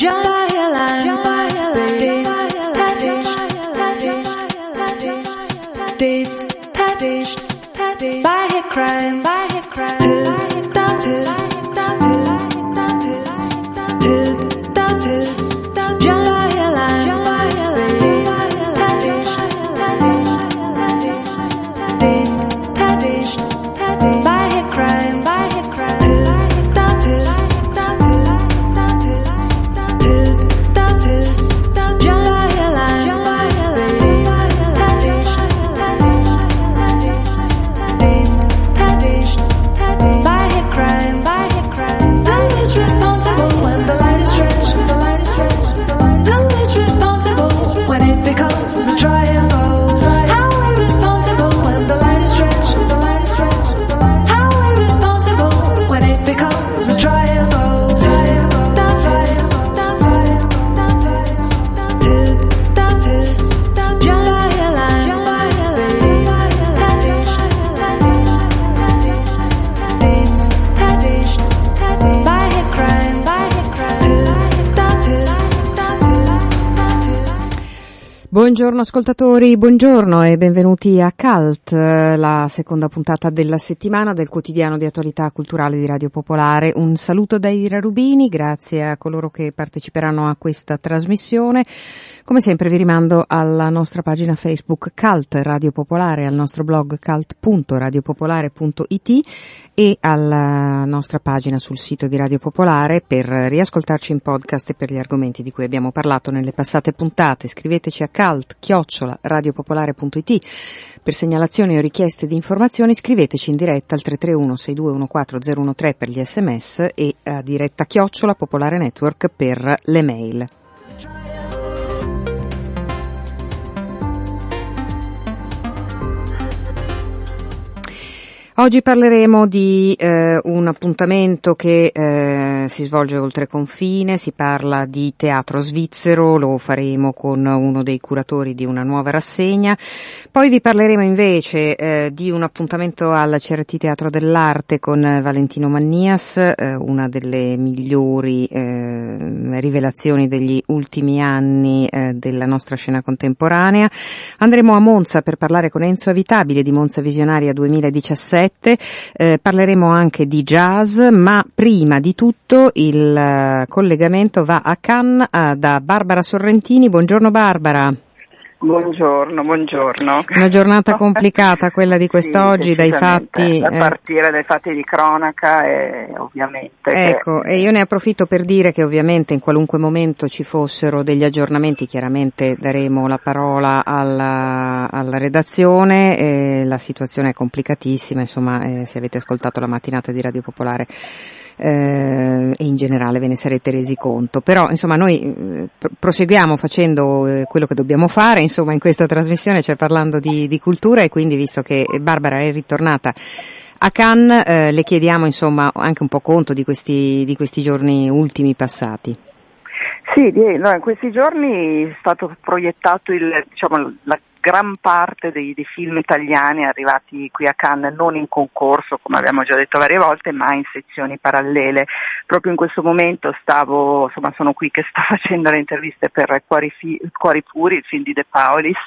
John Buongiorno ascoltatori, buongiorno e benvenuti a Cult, eh, la seconda puntata della settimana del quotidiano di attualità culturale di Radio Popolare. Un saluto da Ira Rubini, grazie a coloro che parteciperanno a questa trasmissione. Come sempre vi rimando alla nostra pagina Facebook Cult Radio Popolare, al nostro blog cult.radiopopolare.it e alla nostra pagina sul sito di Radio Popolare per riascoltarci in podcast e per gli argomenti di cui abbiamo parlato nelle passate puntate. Scriveteci a cult-radiopopolare.it per segnalazioni o richieste di informazioni scriveteci in diretta al 331 6214 per gli sms e a diretta chiocciola Popolare Network per le mail. Oggi parleremo di eh, un appuntamento che eh, si svolge oltre confine, si parla di teatro svizzero, lo faremo con uno dei curatori di una nuova rassegna. Poi vi parleremo invece eh, di un appuntamento al CRT Teatro dell'Arte con Valentino Mannias, eh, una delle migliori eh, rivelazioni degli ultimi anni eh, della nostra scena contemporanea. Andremo a Monza per parlare con Enzo Avitabile di Monza Visionaria 2017 eh, parleremo anche di jazz, ma prima di tutto il eh, collegamento va a Cannes eh, da Barbara Sorrentini. Buongiorno Barbara. Buongiorno, buongiorno. Una giornata complicata quella di quest'oggi, Sì, dai fatti. A eh, partire dai fatti di cronaca e ovviamente. che- Ecco, e io ne approfitto per dire che ovviamente in qualunque momento ci fossero degli aggiornamenti, chiaramente daremo la parola alla, alla redazione, eh, la situazione è complicatissima, insomma, eh, se avete ascoltato la mattinata di Radio Popolare eh, e in generale ve ne sarete resi conto. Però, insomma, noi eh, pr- proseguiamo facendo eh, quello che dobbiamo fare, insomma, in questa trasmissione, cioè parlando di, di cultura e quindi visto che Barbara è ritornata a Cannes eh, le chiediamo insomma anche un po' conto di questi, di questi giorni ultimi passati. Sì, no, in questi giorni è stato proiettato il, diciamo, la gran parte dei, dei film italiani arrivati qui a Cannes, non in concorso, come abbiamo già detto varie volte, ma in sezioni parallele. Proprio in questo momento stavo, insomma, sono qui che sto facendo le interviste per Cuori, Fi- Cuori Puri, il film di De Paulis,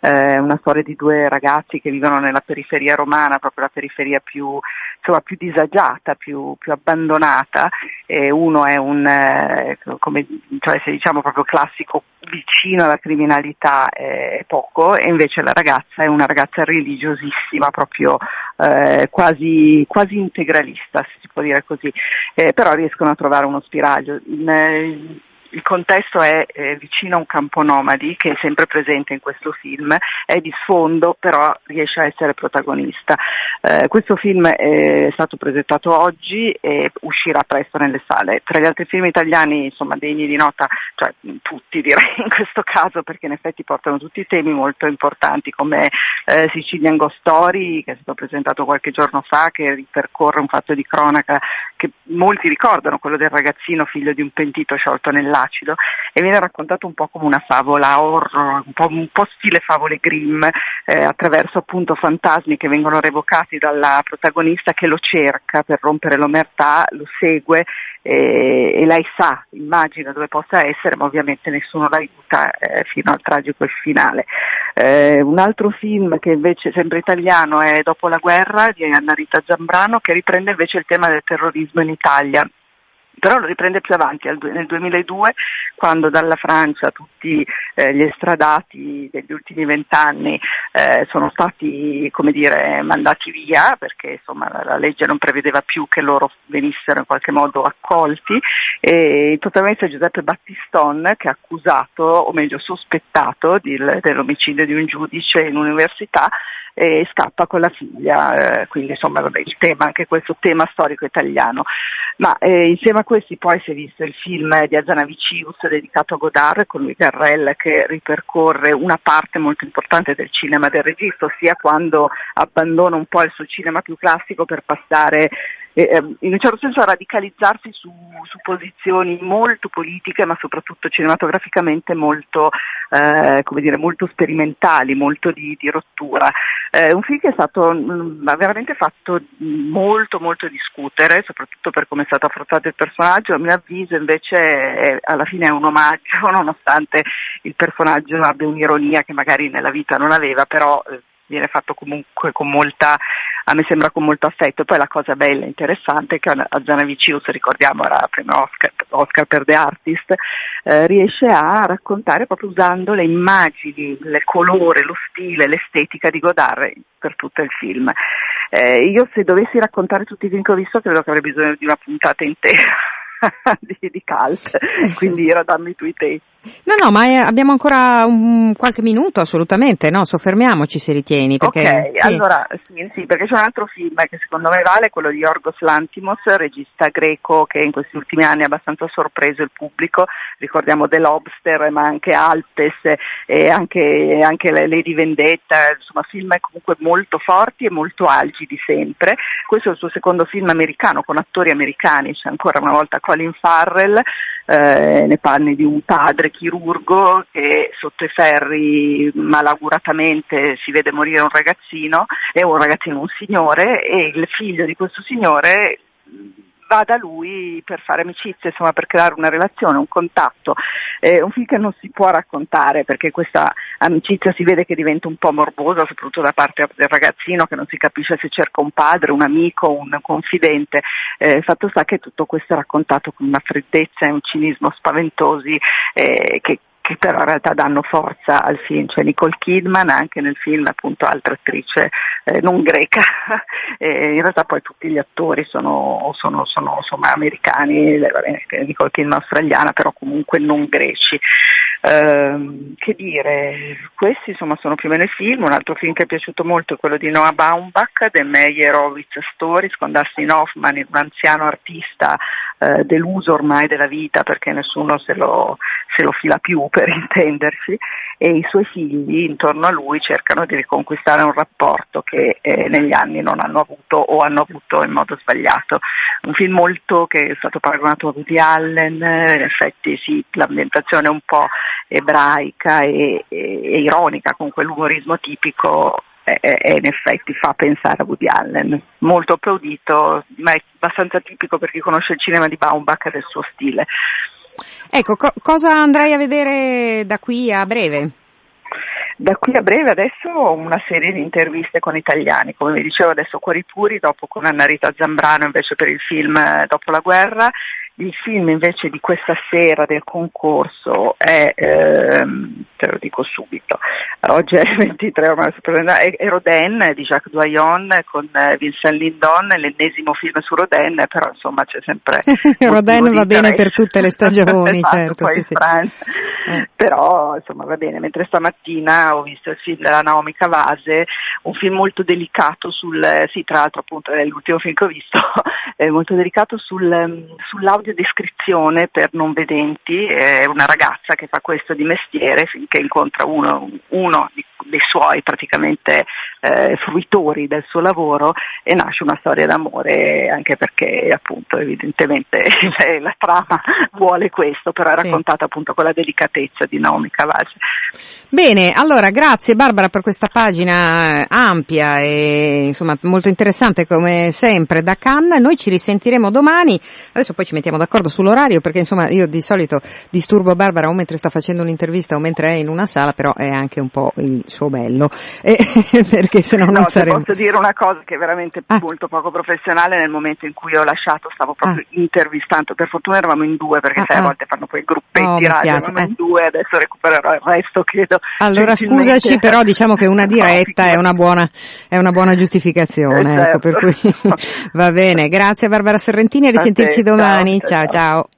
eh, una storia di due ragazzi che vivono nella periferia romana, proprio la periferia più, insomma, più disagiata, più, più abbandonata. E uno è un, eh, come, cioè se diciamo proprio classico vicino alla criminalità è poco e invece la ragazza è una ragazza religiosissima, proprio eh, quasi, quasi integralista, se si può dire così, Eh, però riescono a trovare uno spiraglio. In, il contesto è eh, vicino a un campo nomadi che è sempre presente in questo film, è di sfondo però riesce a essere protagonista. Eh, questo film è stato presentato oggi e uscirà presto nelle sale. Tra gli altri film italiani insomma degni di nota, cioè tutti direi in questo caso perché in effetti portano tutti temi molto importanti come eh, Sicilian Ghost Story che è stato presentato qualche giorno fa che ripercorre un fatto di cronaca che molti ricordano, quello del ragazzino figlio di un pentito sciolto nell'acido e viene raccontato un po' come una favola horror, un po', un po stile favole Grimm, eh, attraverso appunto fantasmi che vengono revocati dalla protagonista che lo cerca per rompere l'omertà, lo segue eh, e lei sa, immagina dove possa essere, ma ovviamente nessuno l'aiuta eh, fino al tragico finale. Eh, un altro film che invece sempre italiano è Dopo la guerra di Anna Rita Zambrano che riprende invece il tema del terrorismo in Italia però lo riprende più avanti, nel 2002, quando dalla Francia tutti eh, gli estradati degli ultimi vent'anni eh, sono stati, come dire, mandati via, perché insomma la, la, legge non prevedeva più che loro venissero in qualche modo accolti, e totalmente Giuseppe Battiston, che è accusato, o meglio sospettato, di, dell'omicidio di un giudice in università, e scappa con la figlia, eh, quindi insomma vabbè, il tema, anche questo tema storico italiano. Ma eh, insieme a questi poi si è visto il film di Azanavicius dedicato a Godard con lui Garrel che ripercorre una parte molto importante del cinema del regista, ossia quando abbandona un po' il suo cinema più classico per passare eh, in un certo senso a radicalizzarsi su, su, posizioni molto politiche ma soprattutto cinematograficamente molto, eh, dire, molto sperimentali, molto di, di rottura. Eh, un film che è stato mh, mm, veramente fatto molto molto discutere, soprattutto per come è stato affrontato il personaggio, a mio avviso invece è, alla fine è un omaggio, nonostante il personaggio abbia un'ironia che magari nella vita non aveva, però viene fatto comunque con molta, a me sembra con molto affetto. Poi la cosa bella e interessante è che a Zanavicius, ricordiamo, era premio Oscar, Oscar per The Artist, eh, riesce a raccontare proprio usando le immagini, il colore, lo stile, l'estetica di Godard per tutto il film. Eh, io se dovessi raccontare tutti i film che ho visto credo che avrei bisogno di una puntata intera. di, di cult, quindi era dammi tu i te. No, no, ma è, abbiamo ancora un, qualche minuto assolutamente, no? Soffermiamoci se ritieni. Perché, ok, sì. allora sì, sì, perché c'è un altro film che secondo me vale, quello di Yorgos Lantimos, regista greco che in questi ultimi anni ha abbastanza sorpreso il pubblico, ricordiamo The Lobster, ma anche Alpes e anche, anche Lady Vendetta, insomma film comunque molto forti e molto algidi sempre. Questo è il suo secondo film americano con attori americani, c'è ancora una volta Colin Farrell, eh, nei panni di un padre chirurgo che sotto i ferri malauguratamente si vede morire un ragazzino, è un ragazzino, un signore e il figlio di questo signore va da lui per fare amicizia, insomma per creare una relazione, un contatto. È un film che non si può raccontare perché questa amicizia si vede che diventa un po' morbosa, soprattutto da parte del ragazzino che non si capisce se cerca un padre, un amico, un confidente. Eh, fatto sta che tutto questo è raccontato con una freddezza e un cinismo spaventosi eh, che che però in realtà danno forza al film, cioè Nicole Kidman anche nel film appunto altra attrice eh, non greca, e in realtà poi tutti gli attori sono, sono, sono insomma, americani, Nicole Kidman australiana però comunque non greci. Uh, che dire, questi insomma sono più o meno i film, un altro film che è piaciuto molto è quello di Noah Baumbach, The Meyerowitz Stories con Dustin Hoffman, un anziano artista uh, deluso ormai della vita perché nessuno se lo, se lo fila più per intendersi e i suoi figli intorno a lui cercano di riconquistare un rapporto che eh, negli anni non hanno avuto o hanno avuto in modo sbagliato. Un film molto che è stato paragonato a Woody Allen, in effetti sì, l'ambientazione è un po' ebraica e, e, e ironica con quell'umorismo tipico e, in effetti fa pensare a Woody Allen, molto applaudito, ma è abbastanza tipico per chi conosce il cinema di Baumbach e del suo stile. Ecco, co- cosa andrai a vedere da qui a breve? Da qui a breve adesso ho una serie di interviste con italiani, come vi dicevo adesso Cuori Puri, dopo con Anna Rita Zambrano invece per il film Dopo la guerra Il film invece di questa sera del concorso è, ehm, te lo dico subito, oggi è il 23, ormai è Rodin di Jacques Doyon con eh, Vincent Lindon, l'ennesimo film su Rodin, però insomma c'è sempre... Rodin va bene per tutte le stagioni, esatto, certo. Sì, sì. Eh. Però insomma va bene, mentre stamattina ho visto il film della Naomi Cavase, un film molto delicato sul, sì tra l'altro appunto è l'ultimo film che ho visto, è molto delicato sul, sull'audiodescrizione per non vedenti, è una ragazza che fa questo di mestiere finché incontra uno, uno dei suoi praticamente eh, fruitori del suo lavoro e nasce una storia d'amore anche perché appunto evidentemente la trama vuole questo, però è raccontata sì. appunto con la delicatezza di Naomi Cavage. Bene, allora grazie Barbara per questa pagina ampia e insomma molto interessante come sempre da Cannes. Noi ci risentiremo domani, adesso poi ci mettiamo d'accordo sull'orario perché insomma io di solito disturbo Barbara o mentre sta facendo un'intervista o mentre è in una sala, però è anche un po' il suo bello, eh, perché se no non no, saremo... Posso dire una cosa che è veramente ah. molto poco professionale, nel momento in cui ho lasciato stavo proprio ah. intervistando, per fortuna eravamo in due perché ah, sai a ah. volte fanno poi gruppetti oh, radio, eravamo eh. in due, adesso recupererò il resto credo. Allora scusaci però diciamo che una diretta è una buona, è una buona giustificazione, eh, ecco, per certo. cui va bene, grazie Barbara Sorrentini e risentirci domani, ciao. ciao.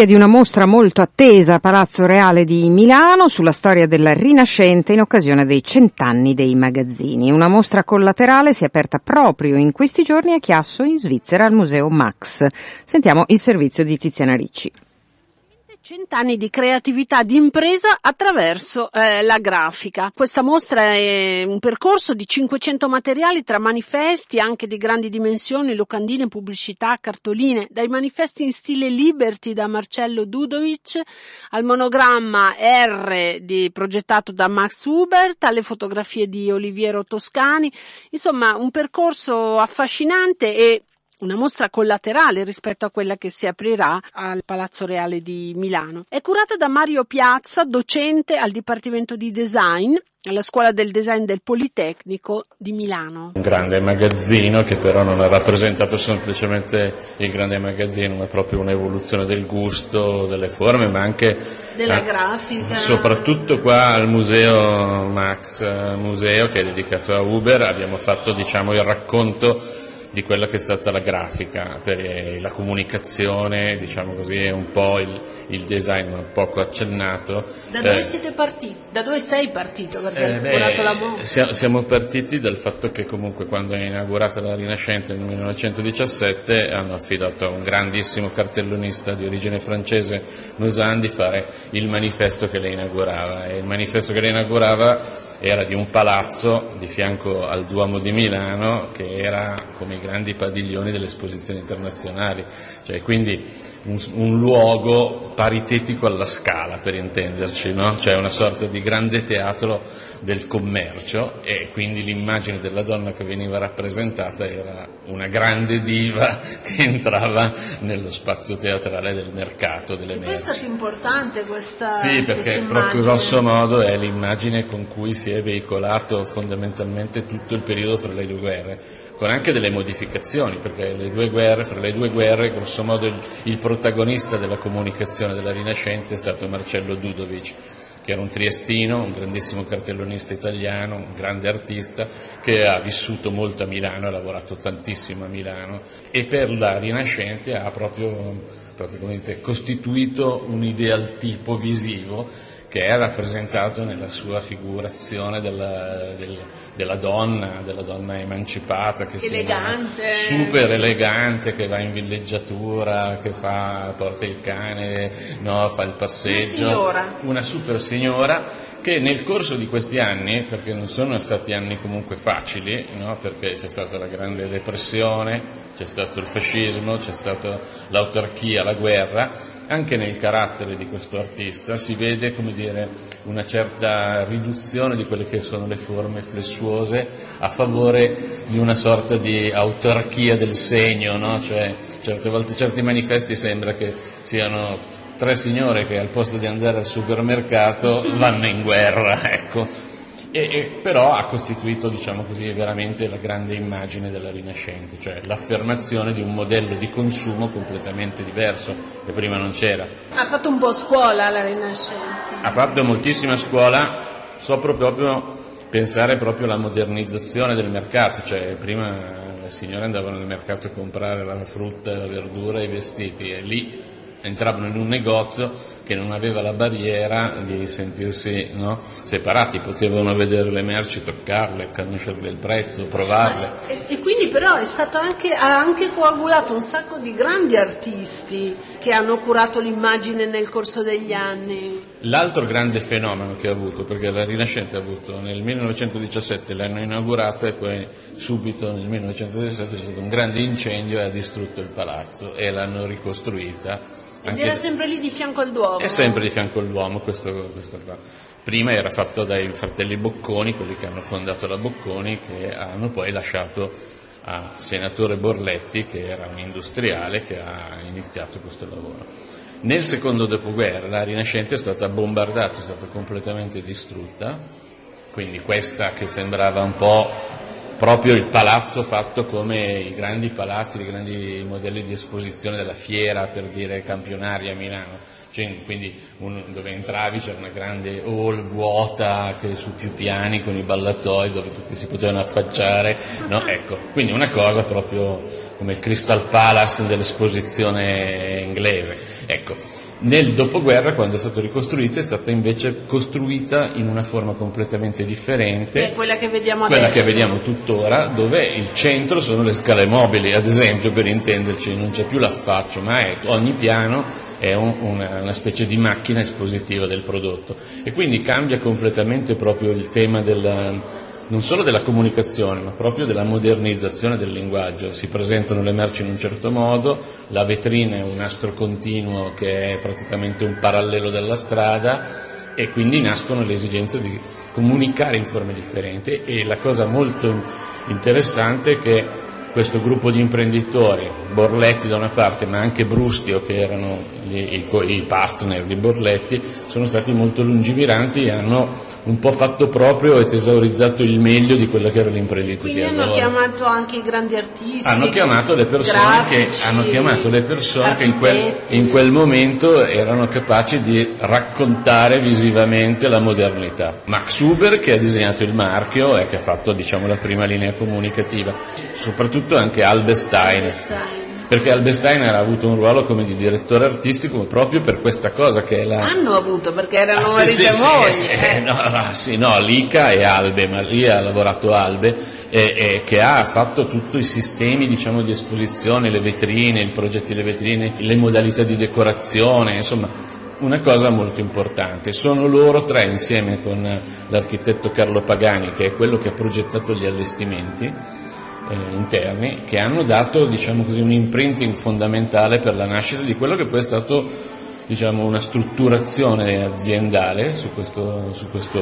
all'invia di una mostra molto attesa a Palazzo Reale di Milano sulla storia della Rinascente in occasione dei cent'anni dei magazzini. Una mostra collaterale si è aperta proprio in questi giorni a Chiasso in Svizzera al Museo Max. Sentiamo il servizio di Tiziana Ricci. Cent'anni di creatività di impresa attraverso eh, la grafica. Questa mostra è un percorso di 500 materiali tra manifesti anche di grandi dimensioni, locandine, pubblicità, cartoline, dai manifesti in stile Liberty da Marcello Dudovic al monogramma R di, progettato da Max Hubert alle fotografie di Oliviero Toscani. Insomma, un percorso affascinante e una mostra collaterale rispetto a quella che si aprirà al Palazzo Reale di Milano. È curata da Mario Piazza, docente al Dipartimento di Design alla Scuola del Design del Politecnico di Milano. Un grande magazzino che però non ha rappresentato semplicemente il grande magazzino, ma proprio un'evoluzione del gusto, delle forme, ma anche della grafica. Soprattutto qua al museo Max, museo che è dedicato a Uber, abbiamo fatto diciamo il racconto di quella che è stata la grafica, per eh, la comunicazione, diciamo così, un po' il, il design, un poco accennato. Da dove eh, siete partiti? Da dove sei partito? Perché eh, beh, la siamo, siamo partiti dal fatto che comunque quando è inaugurata la Rinascente nel 1917 hanno affidato a un grandissimo cartellonista di origine francese, Nusan, di fare il manifesto che le inaugurava. E il manifesto che le inaugurava era di un palazzo di fianco al Duomo di Milano che era come i grandi padiglioni delle esposizioni internazionali, cioè quindi un, un luogo paritetico alla scala per intenderci, no? cioè una sorta di grande teatro del commercio e quindi l'immagine della donna che veniva rappresentata era una grande diva che entrava nello spazio teatrale del mercato delle merci. Questo è più importante questa Sì, perché proprio grosso modo è l'immagine con cui si è veicolato fondamentalmente tutto il periodo fra le due guerre con anche delle modificazioni, perché le due guerre, fra le due guerre, grosso modo il, il protagonista della comunicazione della Rinascente è stato Marcello Dudovic, che era un triestino, un grandissimo cartellonista italiano, un grande artista, che ha vissuto molto a Milano, ha lavorato tantissimo a Milano e per la Rinascente ha proprio praticamente costituito un ideal tipo visivo che è rappresentato nella sua figurazione della, del, della donna, della donna emancipata, che elegante. super elegante, che va in villeggiatura, che fa, porta il cane, no, fa il passeggio. Una signora. Una super signora che nel corso di questi anni, perché non sono stati anni comunque facili, no? perché c'è stata la grande depressione, c'è stato il fascismo, c'è stata l'autarchia, la guerra, anche nel carattere di questo artista si vede come dire, una certa riduzione di quelle che sono le forme flessuose a favore di una sorta di autarchia del segno, no? cioè certe volte certi manifesti sembra che siano tre signore che al posto di andare al supermercato vanno in guerra, ecco. E, e, però ha costituito, diciamo così, veramente la grande immagine della Rinascente, cioè l'affermazione di un modello di consumo completamente diverso, che prima non c'era. Ha fatto un po' scuola la Rinascente. Ha fatto moltissima scuola, sopra proprio pensare proprio alla modernizzazione del mercato, cioè prima le signore andavano nel mercato a comprare la frutta, la verdura e i vestiti e lì entravano in un negozio che non aveva la barriera di sentirsi no, separati, potevano vedere le merci, toccarle, conoscerle il prezzo, provarle. E, e, quindi però è stato anche, ha anche coagulato un sacco di grandi artisti che hanno curato l'immagine nel corso degli anni. L'altro grande fenomeno che ha avuto, perché la Rinascente ha avuto nel 1917 l'hanno inaugurata e poi subito nel 1917 c'è stato un grande incendio e ha distrutto il palazzo e l'hanno ricostruita ed era sempre lì di fianco al Duomo? È sempre di fianco al Duomo questo, questo qua. Prima era fatto dai fratelli Bocconi, quelli che hanno fondato la Bocconi, che hanno poi lasciato a senatore Borletti, che era un industriale che ha iniziato questo lavoro. Nel secondo dopoguerra la Rinascente è stata bombardata, è stata completamente distrutta, quindi questa che sembrava un po' proprio il palazzo fatto come i grandi palazzi, i grandi modelli di esposizione della fiera, per dire campionaria a Milano, cioè, quindi un, dove entravi c'era una grande hall vuota che su più piani con i ballatoi dove tutti si potevano affacciare, no? ecco, quindi una cosa proprio come il Crystal Palace dell'esposizione inglese. Ecco, Nel dopoguerra, quando è stato ricostruito, è stata invece costruita in una forma completamente differente. È quella che vediamo quella adesso. che vediamo tuttora, dove il centro sono le scale mobili, ad esempio, per intenderci, non c'è più l'affaccio, ma è, ogni piano è un- una, una specie di macchina espositiva del prodotto. E quindi cambia completamente proprio il tema del, non solo della comunicazione, ma proprio della modernizzazione del linguaggio. Si presentano le merci in un certo modo, la vetrina è un nastro continuo che è praticamente un parallelo della strada e quindi nascono le esigenze di comunicare in forme differenti e la cosa molto interessante è che questo gruppo di imprenditori, Borletti da una parte ma anche Brustio che erano i partner di Borletti, sono stati molto lungimiranti e hanno un po' fatto proprio e tesaurizzato il meglio di quella che era l'imprenditoria. Quindi hanno allora. chiamato anche i grandi artisti. Hanno chiamato le persone, che, grafici, hanno chiamato le persone che in quel, in quel momento erano capaci di raccontare visivamente la modernità. Max Huber che ha disegnato il marchio e che ha fatto diciamo, la prima linea comunicativa, soprattutto anche Albestein, perché Albestein ha avuto un ruolo come di direttore artistico proprio per questa cosa che è la... Hanno avuto perché erano Ah, sì, sì, moglie. sì, eh. eh, no, no, sì, no, Lica e Albe, ma lì ha lavorato Albe, e, e che ha fatto tutti i sistemi diciamo, di esposizione, le vetrine, i progetti delle vetrine, le modalità di decorazione, insomma una cosa molto importante. Sono loro tre insieme con l'architetto Carlo Pagani, che è quello che ha progettato gli allestimenti eh, interni, che hanno dato diciamo così, un imprinting fondamentale per la nascita di quello che poi è stato diciamo, una strutturazione aziendale su questo, su questo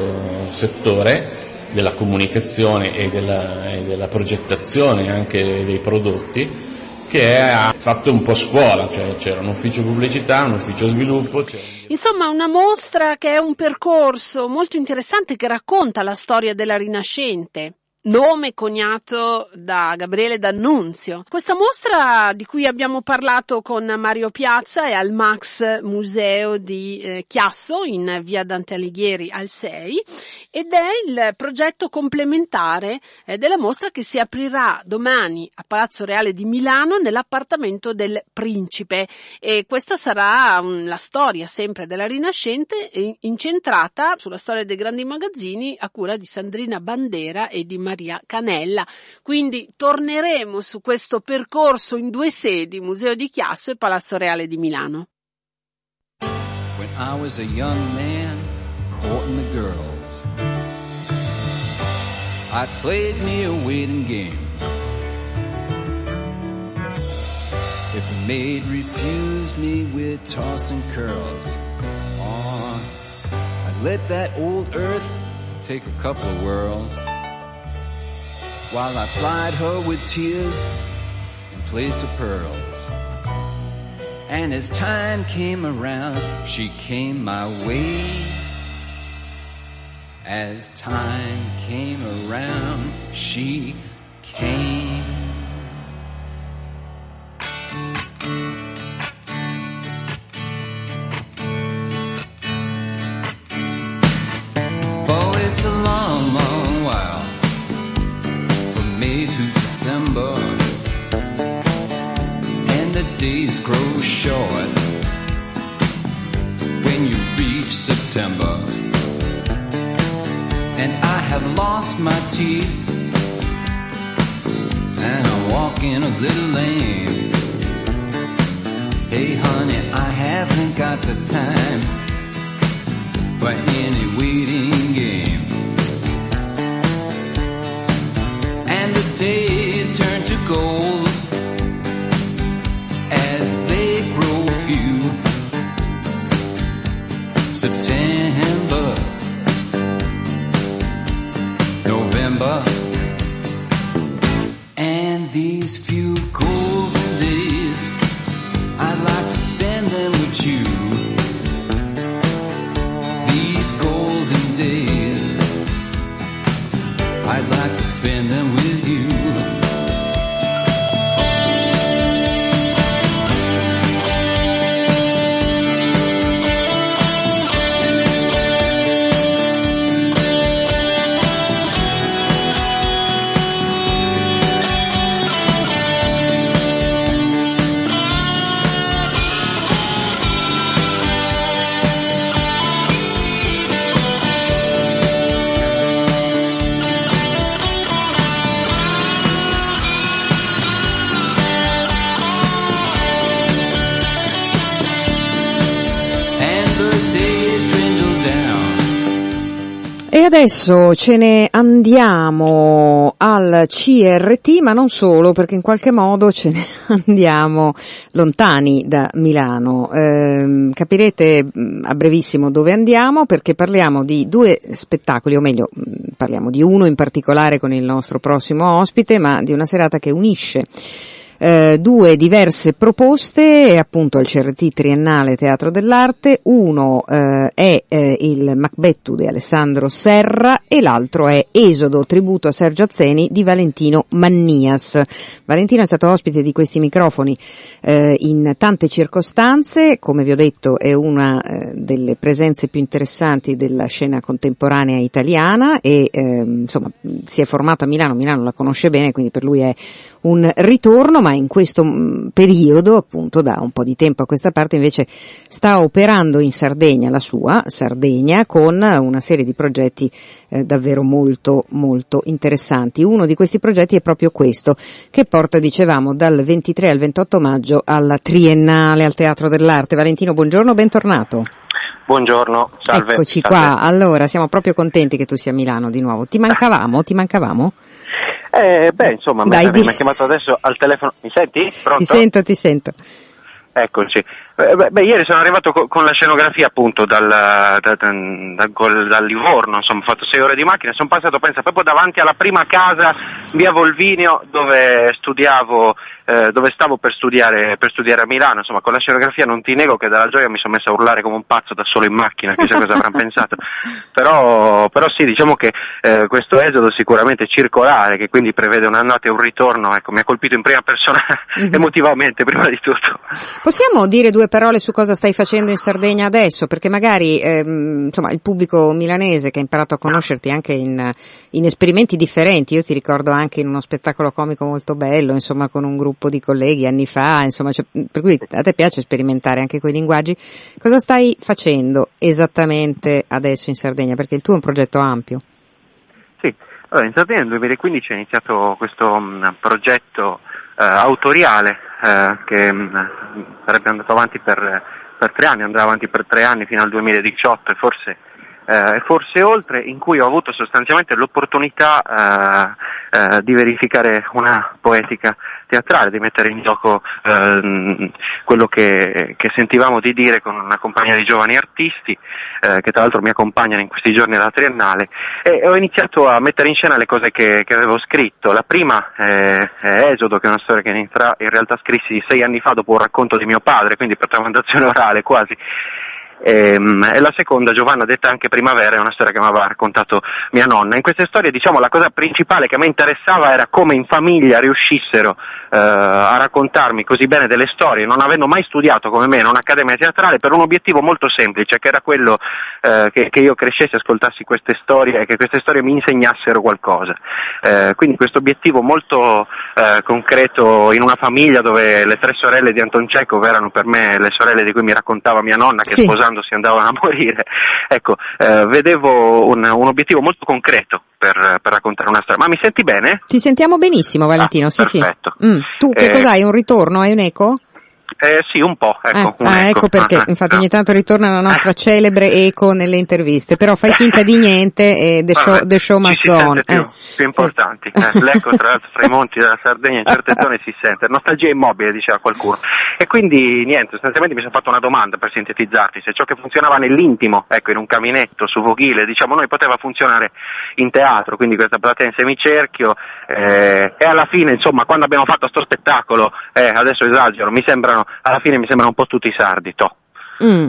settore della comunicazione e della, e della progettazione anche dei prodotti che ha fatto un po' scuola, cioè c'era un ufficio pubblicità, un ufficio sviluppo, c'era Insomma, una mostra che è un percorso molto interessante che racconta la storia della Rinascente. Nome coniato da Gabriele D'Annunzio. Questa mostra di cui abbiamo parlato con Mario Piazza è al Max Museo di eh, Chiasso in via Dante Alighieri al 6 ed è il progetto complementare eh, della mostra che si aprirà domani a Palazzo Reale di Milano nell'appartamento del Principe e questa sarà la storia sempre della Rinascente eh, incentrata sulla storia dei grandi magazzini a cura di Sandrina Bandera e di Maria Canella. Quindi torneremo su questo percorso in due sedi, Museo di Chiasso e Palazzo Reale di Milano. When I was a young man courting the girls, I played me a waiting game. If a maid refused me with tossing curls, oh, I'd let that old earth take a couple of whirls while I plied her with tears in place of pearls. And as time came around, she came my way. As time came around, she came. Adesso ce ne andiamo al CRT, ma non solo, perché in qualche modo ce ne andiamo lontani da Milano. Eh, capirete mm, a brevissimo dove andiamo, perché parliamo di due spettacoli, o meglio, mm, parliamo di uno in particolare con il nostro prossimo ospite, ma di una serata che unisce eh, due diverse proposte, appunto il CRT triennale Teatro dell'Arte, uno eh, è eh, il Macbettu di Alessandro Serra e l'altro è Esodo, tributo a Sergio Azzeni di Valentino Mannias. Valentino è stato ospite di questi microfoni eh, in tante circostanze, come vi ho detto è una eh, delle presenze più interessanti della scena contemporanea italiana e ehm, insomma si è formato a Milano, Milano la conosce bene, quindi per lui è un ritorno, ma in questo mm, periodo, appunto da un po' di tempo a questa parte, invece sta operando in Sardegna, la sua Sardegna, con una serie di progetti eh, davvero molto molto interessanti. Uno di questi progetti è proprio questo, che porta, dicevamo, dal 23 al 28 maggio alla Triennale al Teatro dell'Arte. Valentino, buongiorno, bentornato. Buongiorno, salve. Eccoci salve. qua, allora siamo proprio contenti che tu sia a Milano di nuovo. Ti mancavamo? Ti mancavamo? Eh, beh, insomma, Dai, mi ha chiamato adesso al telefono. Mi senti? Pronto? Ti sento, ti sento. Eccoci. Eh, beh, beh, ieri sono arrivato co- con la scenografia appunto dal, da- da- da- dal Livorno, insomma, ho fatto sei ore di macchina, sono passato, pensa, proprio davanti alla prima casa, via Volvinio, dove studiavo, eh, dove stavo per studiare, per studiare a Milano, insomma, con la scenografia non ti nego che dalla gioia mi sono messo a urlare come un pazzo da solo in macchina, chissà cosa avranno pensato. Però, però sì, diciamo che eh, questo esodo sicuramente circolare, che quindi prevede un'annata e un ritorno, ecco, mi ha colpito in prima persona Mhm. emotivamente, prima di tutto. Possiamo dire due parole su cosa stai facendo in Sardegna adesso? Perché magari ehm, insomma, il pubblico milanese che ha imparato a conoscerti anche in, in esperimenti differenti, io ti ricordo anche in uno spettacolo comico molto bello, insomma con un gruppo di colleghi anni fa, insomma, cioè, per cui a te piace sperimentare anche quei linguaggi. Cosa stai facendo esattamente adesso in Sardegna? Perché il tuo è un progetto ampio. Sì, allora in Sardegna nel 2015 è iniziato questo mh, progetto eh, autoriale eh, che mh, sarebbe andato avanti per, per tre anni, andrà avanti per tre anni fino al 2018 e forse, eh, e forse oltre, in cui ho avuto sostanzialmente l'opportunità eh, eh, di verificare una poetica teatrale, di mettere in gioco ehm, quello che, che sentivamo di dire con una compagnia di giovani artisti eh, che tra l'altro mi accompagnano in questi giorni alla Triennale e ho iniziato a mettere in scena le cose che, che avevo scritto. La prima è, è Esodo, che è una storia che in realtà scrissi sei anni fa dopo un racconto di mio padre, quindi per tramandazione orale quasi. Ehm, E, la seconda, Giovanna, detta anche Primavera, è una storia che mi aveva raccontato mia nonna. In queste storie, diciamo, la cosa principale che a me interessava era come in famiglia riuscissero a raccontarmi così bene delle storie, non avendo mai studiato come me in un'accademia teatrale, per un obiettivo molto semplice, che era quello eh, che, che io crescessi, ascoltassi queste storie e che queste storie mi insegnassero qualcosa. Eh, quindi questo obiettivo molto eh, concreto in una famiglia dove le tre sorelle di Anton Chekhov erano per me le sorelle di cui mi raccontava mia nonna che Sì. sposandosi andavano a morire. Ecco, eh, vedevo un, un obiettivo molto concreto per, per raccontare una storia. Ma mi senti bene? Ti sentiamo benissimo Valentino, Ah, sì perfetto. sì. Mm, Tu che Eh, cos'hai? Un ritorno? Hai un eco? Eh, sì, un po', ecco. Eh, un ah, eco. ecco perché, Ah, ah, infatti ah. ogni tanto ritorna la nostra celebre eco nelle interviste, però fai finta di niente e the show, Vabbè, the show must go on. più, Eh, più sì. importanti. Eh, l'eco tra tra i monti della Sardegna in certe zone si sente. Nostalgia immobile, diceva qualcuno. E quindi niente, sostanzialmente mi sono fatto una domanda per sintetizzarti, se ciò che funzionava nell'intimo, ecco, in un caminetto, su Voghile, diciamo noi, poteva funzionare in teatro, quindi questa platea in semicerchio, eh, e alla fine, insomma, quando abbiamo fatto sto spettacolo, eh, adesso esagero, mi sembrano, alla fine mi sembrano un po' tutti sardi, toh. Mm.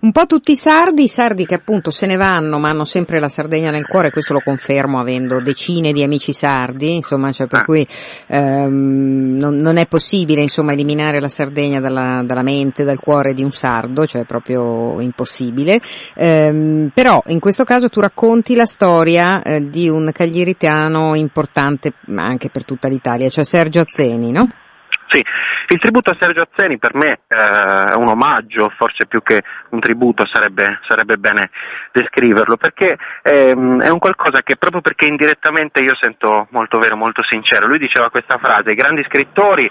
Un po' tutti i sardi, i sardi che appunto se ne vanno ma hanno sempre la Sardegna nel cuore, questo lo confermo avendo decine di amici sardi, insomma, cioè per Ah. cui ehm, non, non è possibile insomma eliminare la Sardegna dalla, dalla mente, dal cuore di un sardo, cioè è proprio impossibile. Ehm, però in questo caso tu racconti la storia eh, di un caglieritano importante anche per tutta l'Italia, cioè Sergio Azzeni, no? Sì, il tributo a Sergio Azzeni per me eh, è un omaggio, forse più che un tributo sarebbe, sarebbe bene descriverlo, perché ehm, è un qualcosa che proprio perché indirettamente io sento molto vero, molto sincero. Lui diceva questa frase, i grandi scrittori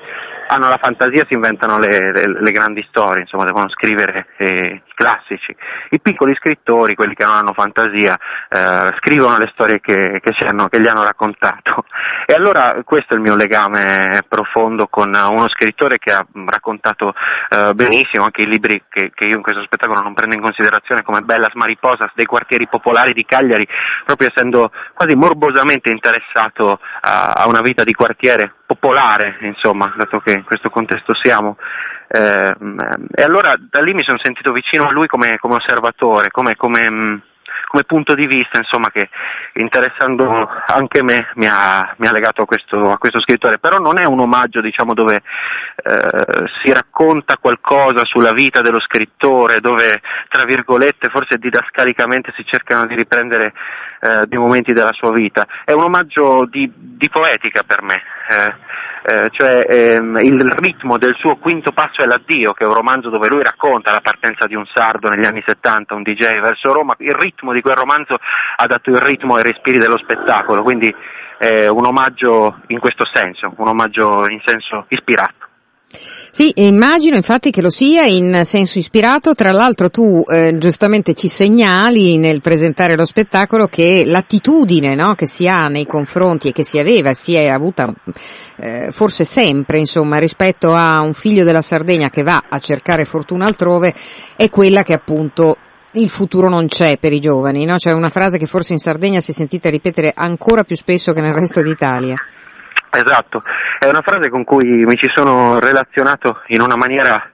hanno la fantasia, si inventano le, le, le grandi storie, insomma devono scrivere eh, i classici. I piccoli scrittori, quelli che non hanno fantasia, eh, scrivono le storie che, che, hanno, che, gli hanno raccontato. E allora questo è il mio legame profondo con uno scrittore che ha raccontato eh, benissimo anche i libri che, che, io in questo spettacolo non prendo in considerazione come Bellas Mariposas dei quartieri popolari di Cagliari, proprio essendo quasi morbosamente interessato a, a una vita di quartiere popolare, insomma, dato che in questo contesto siamo. Eh, e allora da lì mi sono sentito vicino a lui come, come osservatore, come, come come punto di vista insomma, che interessando anche me mi ha, mi ha legato a questo, a questo, scrittore, però non è un omaggio diciamo, dove eh, si racconta qualcosa sulla vita dello scrittore, dove tra virgolette forse didascalicamente si cercano di riprendere eh, dei momenti della sua vita, è un omaggio di, di poetica per me. Eh, eh, cioè ehm, il ritmo del suo quinto passo è l'addio, che è un romanzo dove lui racconta la partenza di un sardo negli anni 70, un DJ verso Roma, il ritmo di quel romanzo ha dato il ritmo ai respiri dello spettacolo, quindi è un omaggio in questo senso, un omaggio in senso ispirato. Sì, immagino infatti che lo sia in senso ispirato, tra l'altro tu eh, giustamente ci segnali nel presentare lo spettacolo che l'attitudine no, che si ha nei confronti e che si aveva, si è avuta eh, forse sempre insomma rispetto a un figlio della Sardegna che va a cercare fortuna altrove è quella che appunto il futuro non c'è per i giovani, no? C'è una frase che forse in Sardegna si è sentita ripetere ancora più spesso che nel resto d'Italia. Esatto, è una frase con cui mi ci sono relazionato in una maniera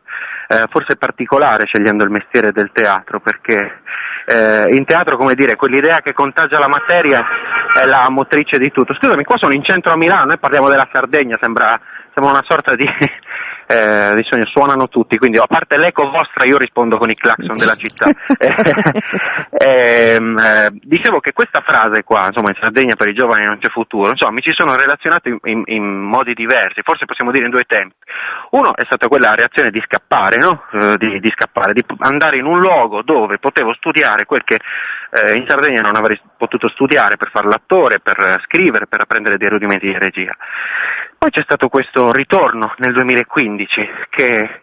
eh, forse particolare scegliendo il mestiere del teatro, perché eh, in teatro, come dire, quell'idea che contagia la materia è la motrice di tutto. Scusami, qua sono in centro a Milano, noi parliamo della Sardegna, sembra, sembra una sorta di, eh, di sogno, suonano tutti, quindi a parte l'eco vostra io rispondo con i clacson della città. eh, eh, dicevo che questa frase qua, insomma in Sardegna per i giovani non c'è futuro, insomma mi ci sono relazionato in, in, in modi diversi, forse possiamo dire in due tempi. Uno è stata quella reazione di scappare, no? Eh, di, di, scappare, di andare in un luogo dove potevo studiare quel che eh, in Sardegna non avrei potuto studiare per fare l'attore, per scrivere, per apprendere dei rudimenti di regia. Poi c'è stato questo ritorno nel 2015 che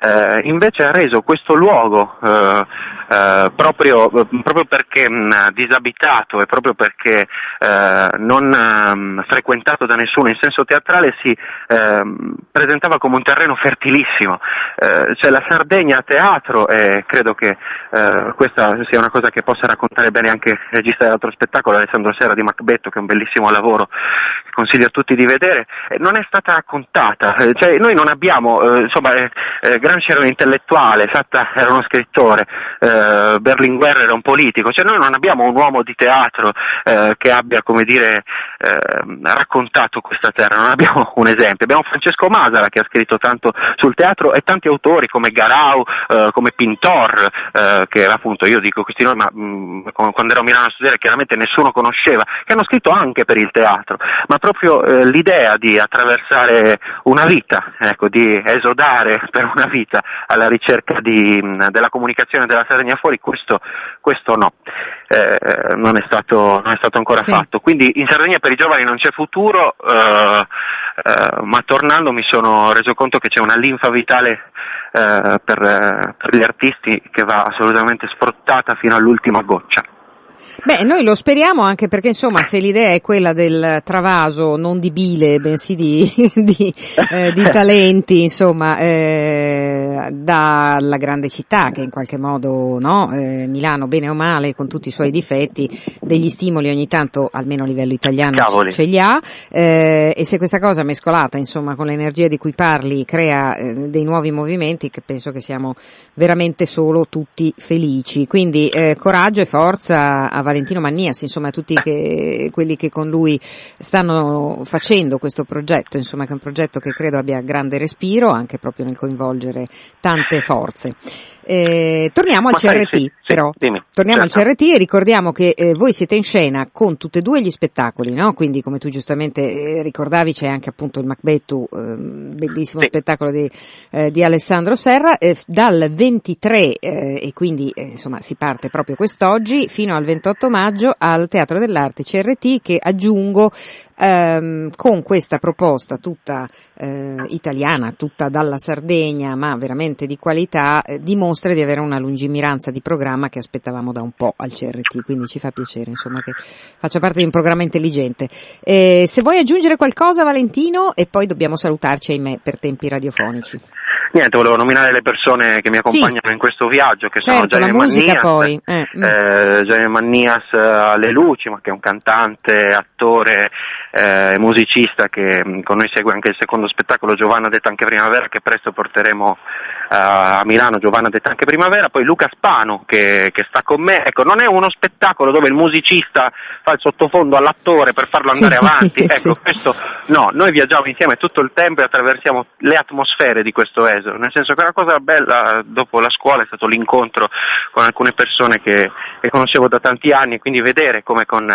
eh, invece ha reso questo luogo eh, eh, proprio, proprio, perché mh, disabitato e proprio perché eh, non mh, frequentato da nessuno in senso teatrale si ehm, presentava come un terreno fertilissimo. Eh, cioè la Sardegna a teatro e credo che eh, questa sia una cosa che possa raccontare bene anche il regista dell'altro spettacolo Alessandro Serra di Macbetto che è un bellissimo lavoro consiglio a tutti di vedere, non è stata raccontata. Cioè, noi non abbiamo, insomma, Gramsci era un intellettuale, Satta era uno scrittore, eh, Berlinguer era un politico, cioè noi non abbiamo un uomo di teatro eh, che abbia, come dire, eh, raccontato questa terra, non abbiamo un esempio, abbiamo Francesco Masara che ha scritto tanto sul teatro e tanti autori come Garau, eh, come Pintor, eh, che appunto io dico questi nomi, ma mh, mm, quando ero a Milano a studiare chiaramente nessuno conosceva, che hanno scritto anche per il teatro, ma proprio eh, l'idea di attraversare una vita, ecco, di esodare per una vita alla ricerca di, della comunicazione della Sardegna fuori, questo, questo no, eh, non, è stato, non, è stato, ancora sì. fatto. Quindi in Sardegna per i giovani non c'è futuro, eh, eh, ma tornando mi sono reso conto che c'è una linfa vitale eh, per, per gli artisti che va assolutamente sfruttata fino all'ultima goccia. Beh, noi lo speriamo anche perché insomma se l'idea è quella del travaso non di bile bensì di, di, eh, di talenti insomma eh, dalla grande città che in qualche modo no, eh, Milano bene o male con tutti i suoi difetti degli stimoli ogni tanto almeno a livello italiano Cavoli. ce li ha eh, e se questa cosa mescolata insomma con l'energia di cui parli crea eh, dei nuovi movimenti che penso che siamo veramente solo tutti felici quindi eh, coraggio e forza a Valentino Mannias, insomma a tutti che, quelli che con lui stanno facendo questo progetto, insomma che è un progetto che credo abbia grande respiro anche proprio nel coinvolgere tante forze. Eh, torniamo al Ma sai, CRT, sì, sì, però. dimmi, torniamo certo. al CRT e ricordiamo che eh, voi siete in scena con tutti e due gli spettacoli, no? Quindi, come tu giustamente eh, ricordavi, c'è anche appunto il Macbettu, ehm, bellissimo Sì. spettacolo di, eh, di Alessandro Serra, eh, dal 23 eh, e quindi insomma si parte proprio quest'oggi fino al 28 maggio al Teatro dell'Arte CRT che aggiungo ehm, con questa proposta tutta eh, italiana, tutta dalla Sardegna, ma veramente di qualità, eh, dimostra di avere una lungimiranza di programma che aspettavamo da un po' al CRT, quindi ci fa piacere insomma che faccia parte di un programma intelligente. Eh, se vuoi aggiungere qualcosa Valentino e poi dobbiamo salutarci ahimè per tempi radiofonici. Niente, volevo nominare le persone che mi accompagnano in questo viaggio, che sono Certo, la Gianni Mannias, poi. eh, mm. eh, Gianni Mannias eh, alle luci, ma che è un cantante, attore eh, musicista che mh, con noi segue anche il secondo spettacolo Giovanna detta anche Primavera che presto porteremo eh, a Milano, Giovanna detta anche Primavera, poi Luca Spano che, che sta con me, ecco non è uno spettacolo dove il musicista fa il sottofondo all'attore per farlo andare Sì, avanti, ecco sì. questo no, noi viaggiamo insieme tutto il tempo e attraversiamo le atmosfere di questo esilo, nel senso che una cosa bella dopo la scuola è stato l'incontro con alcune persone che, che conoscevo da tanti anni e quindi vedere come con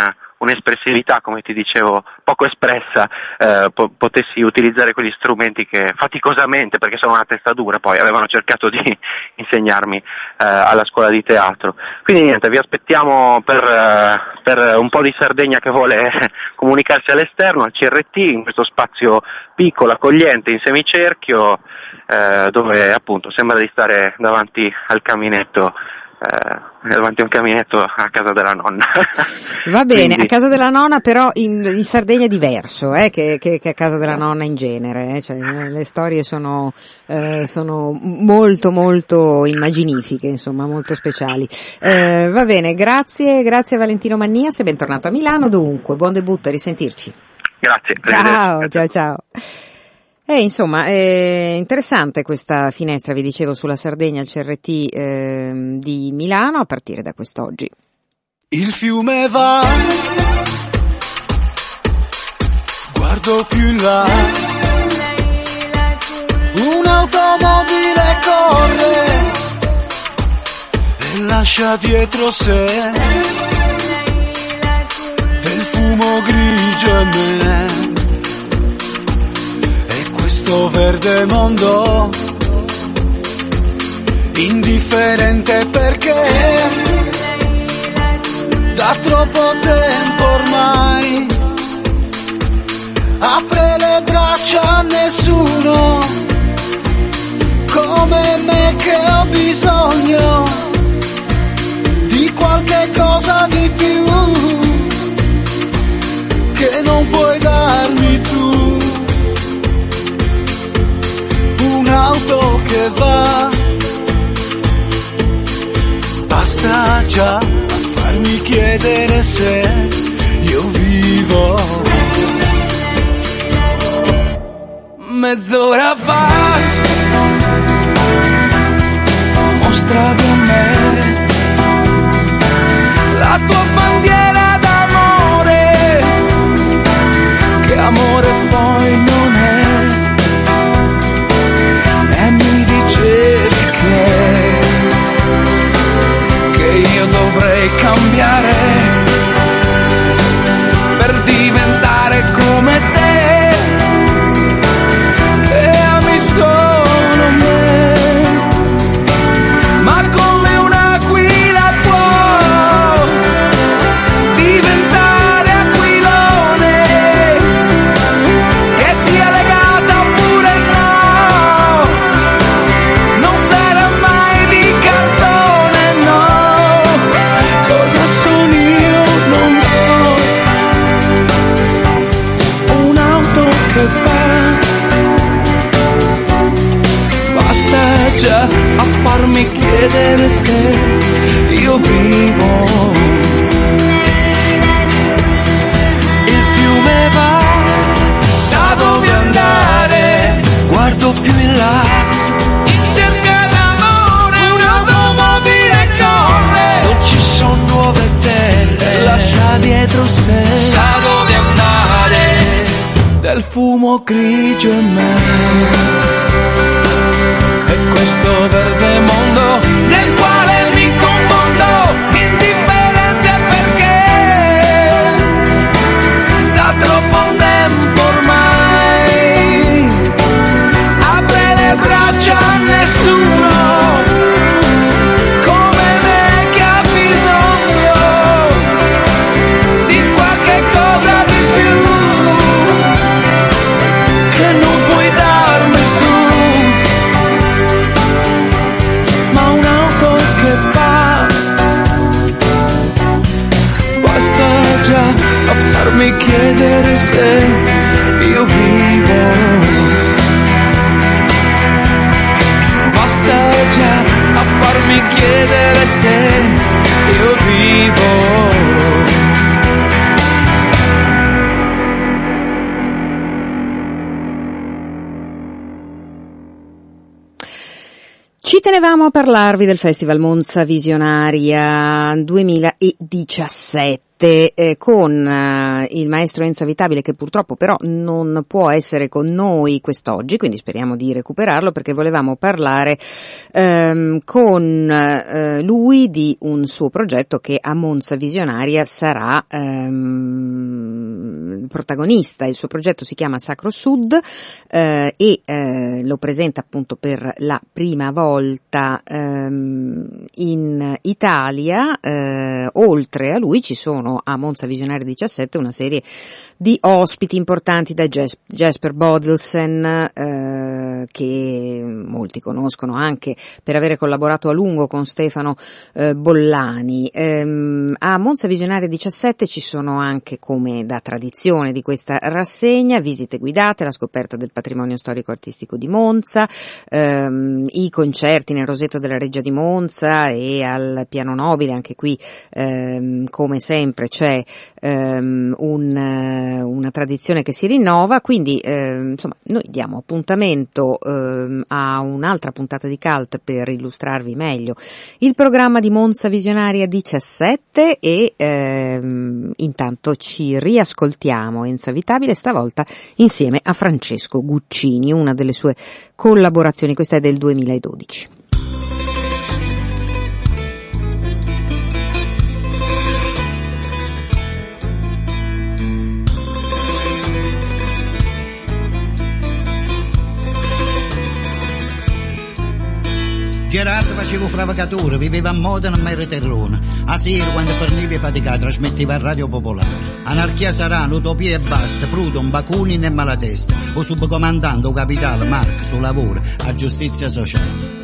un'espressività, come ti dicevo, poco espressa, eh, po- potessi utilizzare quegli strumenti che faticosamente, perché sono una testa dura, poi avevano cercato di insegnarmi eh, alla scuola di teatro. Quindi niente, vi aspettiamo per, eh, per un po' di Sardegna che vuole comunicarsi all'esterno, al CRT, in questo spazio piccolo, accogliente, in semicerchio, eh, dove appunto sembra di stare davanti al caminetto. Eh, davanti a un caminetto a casa della nonna. Va bene, Quindi- a casa della nonna però in, in Sardegna è diverso eh, che, che- che a casa della nonna in genere, eh, cioè, eh, le storie sono, eh, sono molto molto immaginifiche, insomma molto speciali. Eh, va bene, grazie, grazie a Valentino Mannias e bentornato a Milano dunque, buon debutto, a risentirci. Grazie. Ciao, ciao, ciao. Eh, insomma, è interessante questa finestra, vi dicevo, sulla Sardegna, il CRT ehm, di Milano a partire da quest'oggi. Il fiume va, guardo più in là, un'automobile corre e lascia dietro sé verde mondo. Indifferente perché da troppo tempo ormai apre le braccia a nessuno come me che ho bisogno che va basta già a farmi chiedere se io vivo. Mezz'ora fa mostravi a me la tua cambiare parlarvi del Festival Monza Visionaria 2017 eh, con eh, il maestro Enzo Avitabile che purtroppo però non può essere con noi quest'oggi, quindi speriamo di recuperarlo perché volevamo parlare ehm, con eh, lui di un suo progetto che a Monza Visionaria sarà ehm, protagonista. Il suo progetto si chiama Sacro Sud eh, e eh, lo presenta appunto per la prima volta ehm, in Italia. Eh, oltre a lui ci sono a Monza Visionario 17 una serie di ospiti importanti da Jas- Jasper Bodelsen eh, che molti conoscono anche per avere collaborato a lungo con Stefano eh, Bollani. Ehm, a Monza Visionaria 17 ci sono anche come da tradizione di questa rassegna visite guidate, la scoperta del patrimonio storico-artistico di Monza, ehm, i concerti nel Rosetto della Reggia di Monza e al Piano Nobile, anche qui ehm, come sempre c'è ehm, un, eh, una tradizione che si rinnova, quindi ehm, insomma noi diamo appuntamento ehm, a un'altra puntata di Cult per illustrarvi meglio. Il programma di Monza Visionaria 17 e ehm, intanto ci riascoltiamo Enzo Avitabile stavolta insieme a Francesco Guccini, una delle sue collaborazioni, questa è del 2012. Gerardo faceva fravacatore, viveva a Modena, ma era terrone. A sera, quando forniva fatica, trasmetteva a Radio Popolare. Anarchia sarà, utopia e basta, Prudon, Bakunin e Malatesta. O subcomandante, o capitale, Marx, sul lavoro, a giustizia sociale.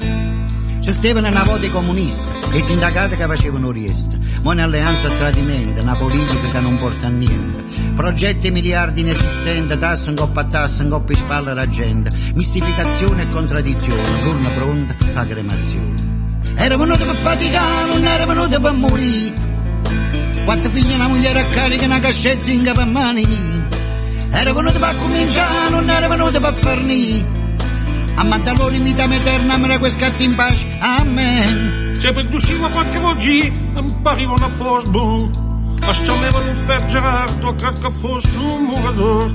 C'è Stefano una volta i comunisti e i sindacati che facevano riesta. Ma un'alleanza a tradimento, una politica che non porta a niente. Progetti miliardi inesistenti, tasse in coppa a tasse, in coppa in spalla alla gente. Mistificazione e contraddizione, turno pronta a cremazione. Era venuto per faticare, non era venuto per morire. Quattro figli e una moglie a carica, una cascezza in capo a mani. Era venuto per cominciare, non era venuto per A Maddalore imitame eterna, me la scatti in pace. Amen. Se per duscima qualche oggi non parivano a posto. Asciamevano per Gerardo, che fosse un murador.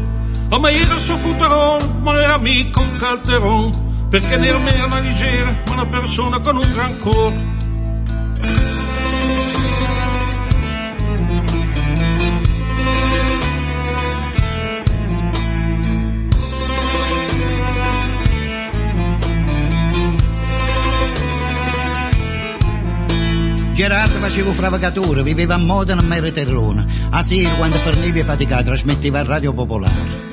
A me era suo futeron, ma era amico un calderon. Perché ne era una leggera, ma una persona con un gran cuore. Gerardo faceva fravacatore, viveva a Modena, ma era terrone. A sera, quando forniva e fatica, trasmetteva a Radio Popolare.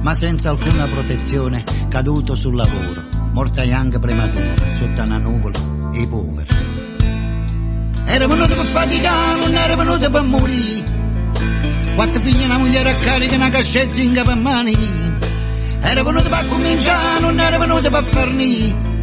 Ma senza alcuna protezione, caduto sul lavoro, morta anche prematura, sotto una nuvola, i poveri. Era venuto per faticare, non era venuto per morire. Quattro figli e una moglie a carica, una cascezza in capo a mani. Era venuto per cominciare, non era venuto per farni.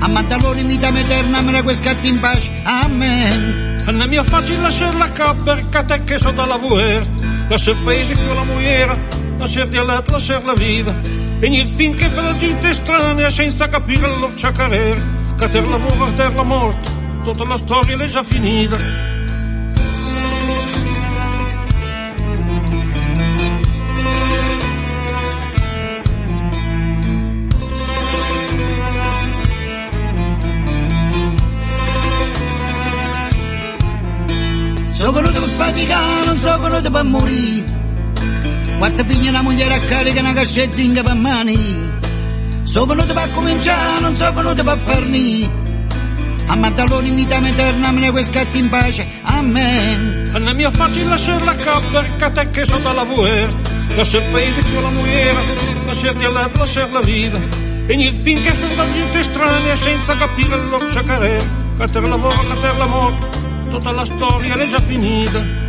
A Maddalore imitame eterna, me la scatti in pace. Amen. Non è mia facile lasciare la cappa perché te che so da lavorare. Lasciare il paese con la mogliera, lasciare dialetto, lasciare la vita. E il fin che fa la gente estranea senza capire la loro carriera. Che ter lavoro, ter la morte, tutta la storia è già finita. So venuto per morire. Quattro figli e una moglie a carica, una cascezzinga per mani. Sono venuto per cominciare, non sono venuto per farni. A Maddaloni vita eterna, me ne vuoi scatti in pace. Amen. Non mi è facile lasciare la cappa, che che sotto la vuer. Lasciare il paese con la muiera, lasciare gli letto, lasciare la vita. E nel fin che sono da gente strana senza capire che è. Che per lavoro, che per la morte, tutta la storia è già finita.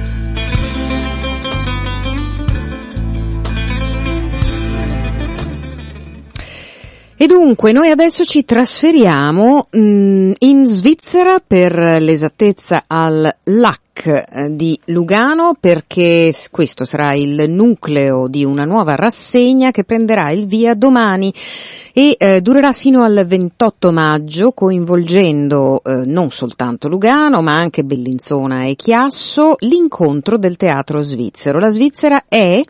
E dunque noi adesso ci trasferiamo mh, in Svizzera per l'esattezza al LAC eh, di Lugano perché questo sarà il nucleo di una nuova rassegna che prenderà il via domani e eh, durerà fino al 28 maggio coinvolgendo eh, non soltanto Lugano ma anche Bellinzona e Chiasso l'incontro del teatro svizzero. La Svizzera è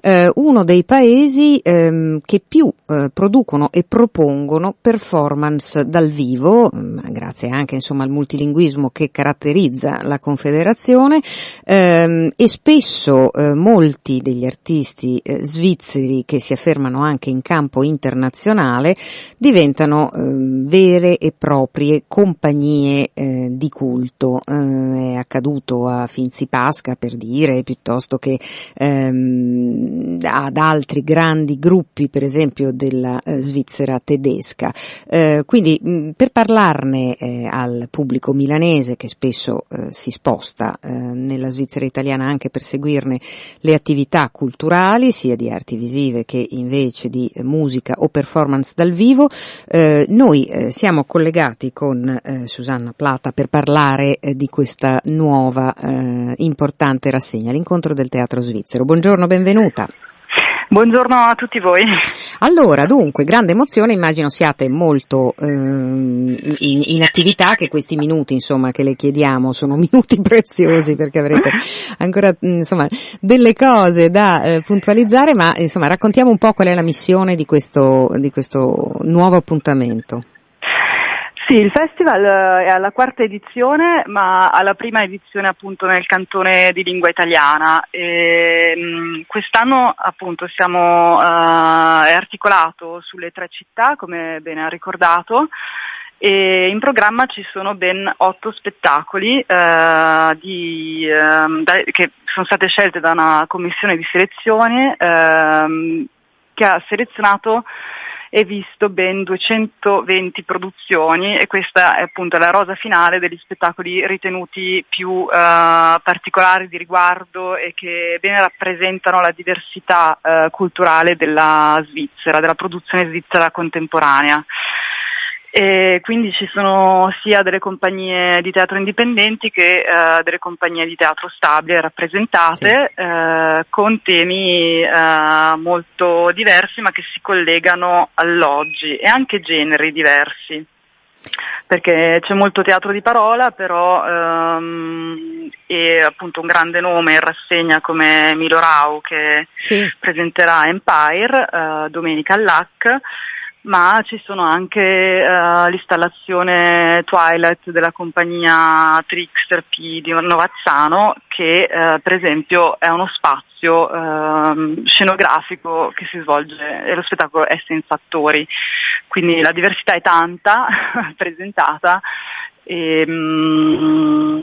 eh, uno dei paesi ehm, che più eh, producono e propongono performance dal vivo, grazie anche insomma al multilinguismo che caratterizza la Confederazione ehm, e spesso eh, molti degli artisti eh, svizzeri che si affermano anche in campo internazionale diventano ehm, vere e proprie compagnie eh, di culto. Eh, è accaduto a Finzi Pasca per dire, piuttosto che ehm, ad altri grandi gruppi, per esempio della eh, Svizzera tedesca. Eh, quindi mh, per parlarne al pubblico milanese che spesso si sposta eh, nella Svizzera italiana anche per seguirne le attività culturali, sia di arti visive che invece di musica o performance dal vivo. Eh, noi eh, siamo collegati con eh, Susanna Plata per parlare eh, di questa nuova eh, importante rassegna, l'incontro del teatro svizzero. Buongiorno, benvenuta. Buongiorno a tutti voi. Allora, dunque, grande emozione, immagino siate molto ehm, in, in, attività, che questi minuti, insomma, che le chiediamo sono minuti preziosi perché avrete ancora, insomma, delle cose da eh, puntualizzare, ma insomma, raccontiamo un po' qual è la missione di questo, di questo nuovo appuntamento. Sì, il festival eh, è alla quarta edizione, ma alla prima edizione appunto nel cantone di lingua italiana. E, mh, quest'anno appunto siamo, uh, è articolato sulle tre città, come bene ha ricordato, e in programma ci sono ben otto spettacoli uh, di, uh, da, che sono state scelte da una commissione di selezione ehm, che ha selezionato e visto ben 220 produzioni e questa è appunto la rosa finale degli spettacoli ritenuti più eh, particolari di riguardo e che bene rappresentano la diversità eh, culturale della Svizzera, della produzione svizzera contemporanea. E quindi ci sono sia delle compagnie di teatro indipendenti che uh, delle compagnie di teatro stabile rappresentate sì. uh, con temi uh, molto diversi ma che si collegano all'oggi e anche generi diversi perché c'è molto teatro di parola però um, e appunto un grande nome in rassegna come Milo Rau che sì. presenterà Empire domenica all'AC ma ci sono anche uh, l'installazione Twilight della compagnia Trickster P di Novazzano che uh, per esempio è uno spazio uh, scenografico che si svolge e lo spettacolo è senza attori, quindi la diversità è tanta presentata e, um,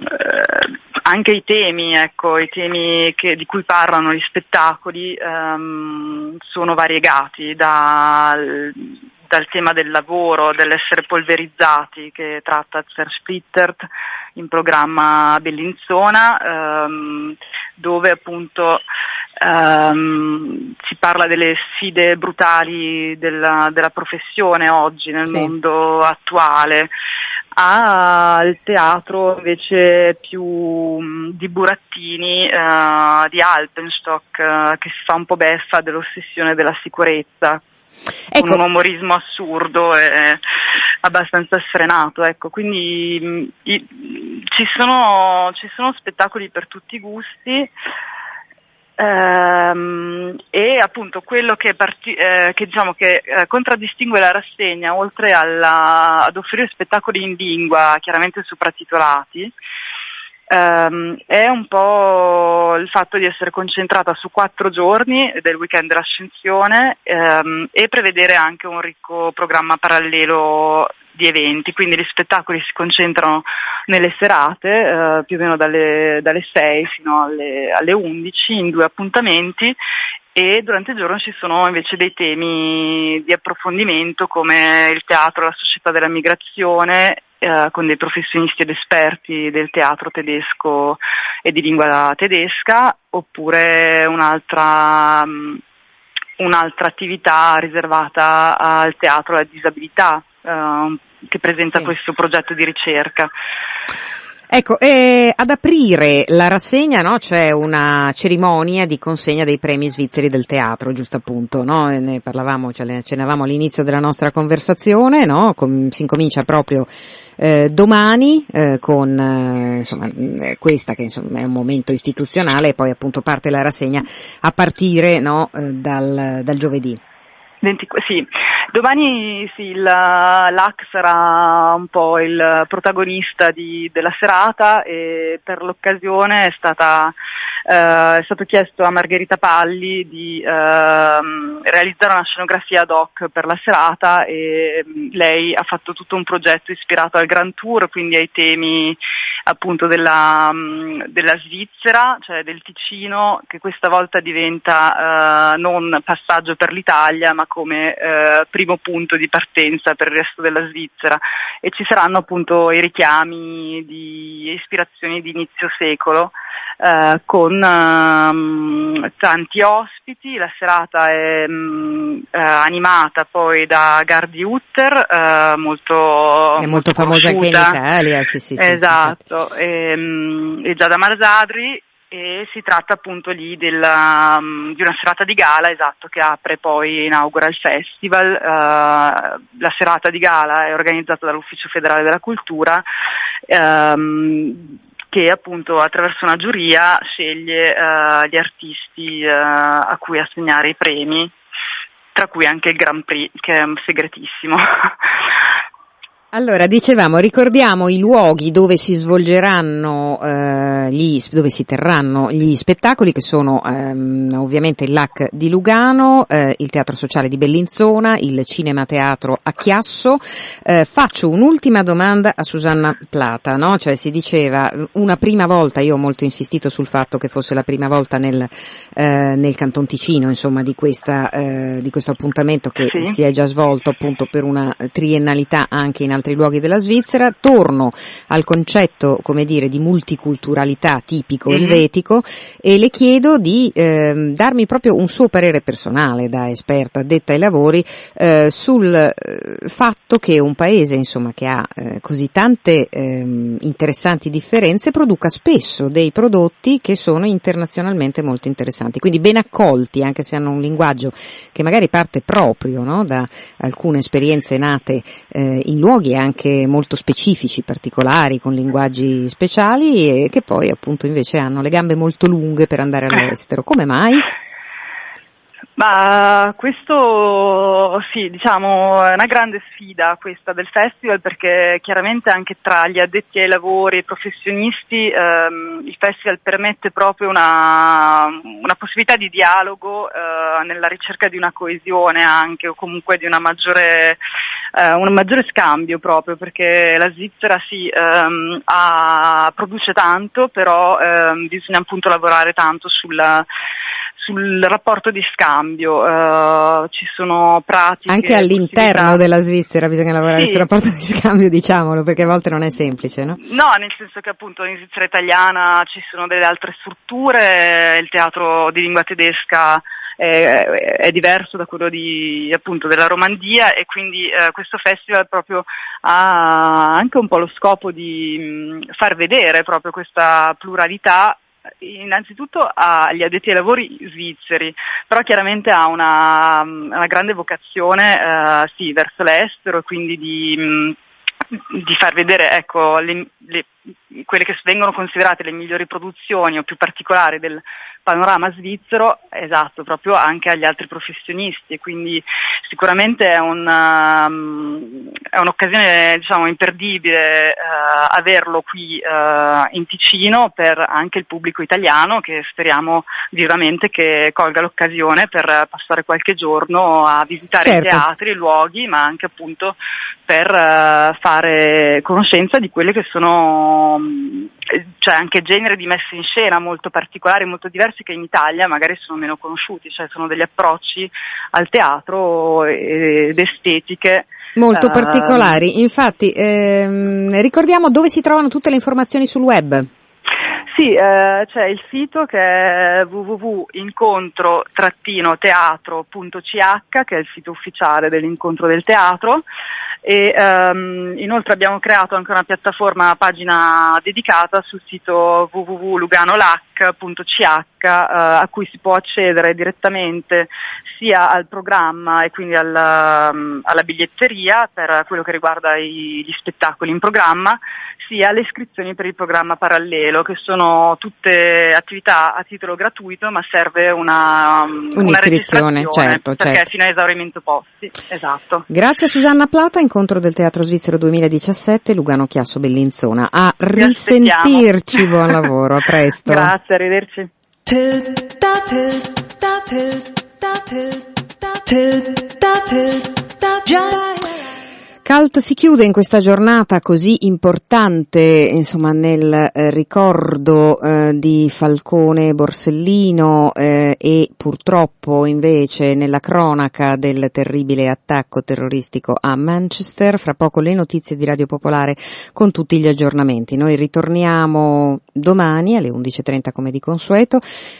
anche i temi, ecco, i temi che, di cui parlano gli spettacoli um, sono variegati dal, dal, tema del lavoro, dell'essere polverizzati che tratta Zersplittert in programma Bellinzona, um, dove appunto Um, si parla delle sfide brutali della, della professione oggi nel sì. mondo attuale al teatro invece più mm, di burattini uh, di Alpenstock uh, che si fa un po' beffa dell'ossessione della sicurezza ecco. con un umorismo assurdo e abbastanza sfrenato ecco. quindi mm, i, ci, sono, ci sono spettacoli per tutti i gusti e appunto quello che, parti- eh, che, diciamo che eh, contraddistingue la rassegna, oltre alla, ad offrire spettacoli in lingua chiaramente sopratitolati, ehm, è un po' il fatto di essere concentrata su quattro giorni del weekend dell'ascensione ehm, e prevedere anche un ricco programma parallelo di eventi, quindi gli spettacoli si concentrano nelle serate, eh, più o meno dalle, dalle 6 fino alle, alle 11 in due appuntamenti e durante il giorno ci sono invece dei temi di approfondimento come il teatro, la società della migrazione, eh, con dei professionisti ed esperti del teatro tedesco e di lingua tedesca, oppure un'altra, un'altra attività riservata al teatro alla disabilità, eh, che presenta sì. questo progetto di ricerca. Ecco, eh, ad aprire la rassegna no, c'è una cerimonia di consegna dei premi svizzeri del teatro, giusto appunto, no? ne parlavamo, ce ne accennavamo all'inizio della nostra conversazione, no? Com- si incomincia proprio eh, domani eh, con eh, insomma, eh, questa che insomma, è un momento istituzionale e poi appunto parte la rassegna a partire no, eh, dal, dal giovedì. 20, sì, domani sì, l'AC sarà un po' il protagonista di, della serata e per l'occasione è, stata, eh, è stato chiesto a Margherita Palli di eh, realizzare una scenografia ad hoc per la serata e mm, lei ha fatto tutto un progetto ispirato al Grand Tour, quindi ai temi appunto della, mm, della Svizzera, cioè del Ticino, che questa volta diventa eh, non passaggio per l'Italia, ma come eh, primo punto di partenza per il resto della Svizzera. E ci saranno appunto i richiami di ispirazioni di inizio secolo. Uh, con uh, tanti ospiti, la serata è um, uh, animata poi da Gardi Utter, molto, è molto, famosa anche in Italia, sì, sì, sì esatto, e, um, e Giada Marzadri e si tratta appunto lì della, di una serata di gala, esatto, che apre poi inaugura il festival. Uh, la serata di gala è organizzata dall'Ufficio federale della cultura. Um, che appunto attraverso una giuria sceglie uh, gli artisti uh, a cui assegnare i premi, tra cui anche il Grand Prix, che è segretissimo. Allora, dicevamo, ricordiamo i luoghi dove si svolgeranno, eh, gli, dove si terranno gli spettacoli che sono ehm, ovviamente il LAC di Lugano, eh, il Teatro Sociale di Bellinzona, il Cinema Teatro a Chiasso. Eh, faccio un'ultima domanda a Susanna Plata, no? Cioè si diceva una prima volta, io ho molto insistito sul fatto che fosse la prima volta nel, eh, nel Canton Ticino, insomma, di, questa, eh, di questo appuntamento che sì. si è già svolto appunto per una triennalità anche in altri luoghi della Svizzera, torno al concetto, come dire, di multiculturalità tipico mm-hmm. elvetico e le chiedo di eh, darmi proprio un suo parere personale da esperta addetta ai lavori eh, sul eh, fatto che un paese, insomma, che ha eh, così tante ehm, interessanti differenze produca spesso dei prodotti che sono internazionalmente molto interessanti, quindi ben accolti anche se hanno un linguaggio che magari parte proprio no, da alcune esperienze nate eh, in luoghi luoghi anche molto specifici, particolari, con linguaggi speciali e che poi appunto invece hanno le gambe molto lunghe per andare all'estero. Come mai? Ma questo sì, diciamo, è una grande sfida questa del festival perché chiaramente anche tra gli addetti ai lavori e i professionisti ehm, il festival permette proprio una, una possibilità di dialogo eh, nella ricerca di una coesione anche o comunque di una maggiore, eh, un maggiore scambio proprio perché la Svizzera sì, ehm, ha, produce tanto però ehm, bisogna appunto lavorare tanto sulla sul rapporto di scambio, uh, ci sono pratiche. Anche all'interno della Svizzera bisogna lavorare sì. sul rapporto di scambio, diciamolo, perché a volte non è semplice, no? No, nel senso che appunto in Svizzera italiana ci sono delle altre strutture, il teatro di lingua tedesca è, è diverso da quello di, appunto, della Romandia e quindi eh, questo festival proprio ha anche un po' lo scopo di mh, far vedere proprio questa pluralità innanzitutto agli addetti ai lavori svizzeri, però chiaramente ha una, una grande vocazione eh, sì, verso l'estero e quindi di, di far vedere ecco, le, le, quelle che vengono considerate le migliori produzioni o più particolari del panorama svizzero, esatto, proprio anche agli altri professionisti quindi sicuramente è, una, um, è un'occasione diciamo, imperdibile uh, averlo qui uh, in Ticino per anche il pubblico italiano che speriamo vivamente che colga l'occasione per passare qualche giorno a visitare certo. i teatri, i luoghi, ma anche appunto per uh, fare conoscenza di quelle che sono cioè anche generi di messa in scena molto particolari, molto diversi che in Italia magari sono meno conosciuti, cioè sono degli approcci al teatro ed estetiche molto uh, particolari. Infatti, ehm, ricordiamo dove si trovano tutte le informazioni sul web. Sì, eh, c'è il sito che è www.incontro-teatro.ch che è il sito ufficiale dell'incontro del teatro e ehm, inoltre abbiamo creato anche una piattaforma, una pagina dedicata sul sito www.luganolac.ch eh, a cui si può accedere direttamente sia al programma e quindi alla, alla biglietteria per quello che riguarda i, gli spettacoli in programma, sia alle iscrizioni per il programma parallelo, che sono tutte attività a titolo gratuito, ma serve una, una registrazione certo, perché certo. fino a esaurimento posti. Esatto. Grazie Susanna Plata, incontro del Teatro Svizzero 2017, Lugano Chiasso Bellinzona. A risentirci, buon lavoro, a presto. Grazie, arrivederci. Cult si chiude in questa giornata così importante, insomma, nel eh, ricordo eh, di Falcone Borsellino eh, e purtroppo invece nella cronaca del terribile attacco terroristico a Manchester. Fra poco le notizie di Radio Popolare con tutti gli aggiornamenti. Noi ritorniamo domani alle 11.30 come di consueto.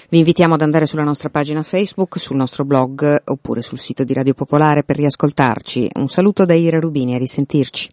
Vi invitiamo ad andare sulla nostra pagina Facebook, sul nostro blog oppure sul sito di Radio Popolare per riascoltarci. Un saluto da Ira Rubini a risentirci.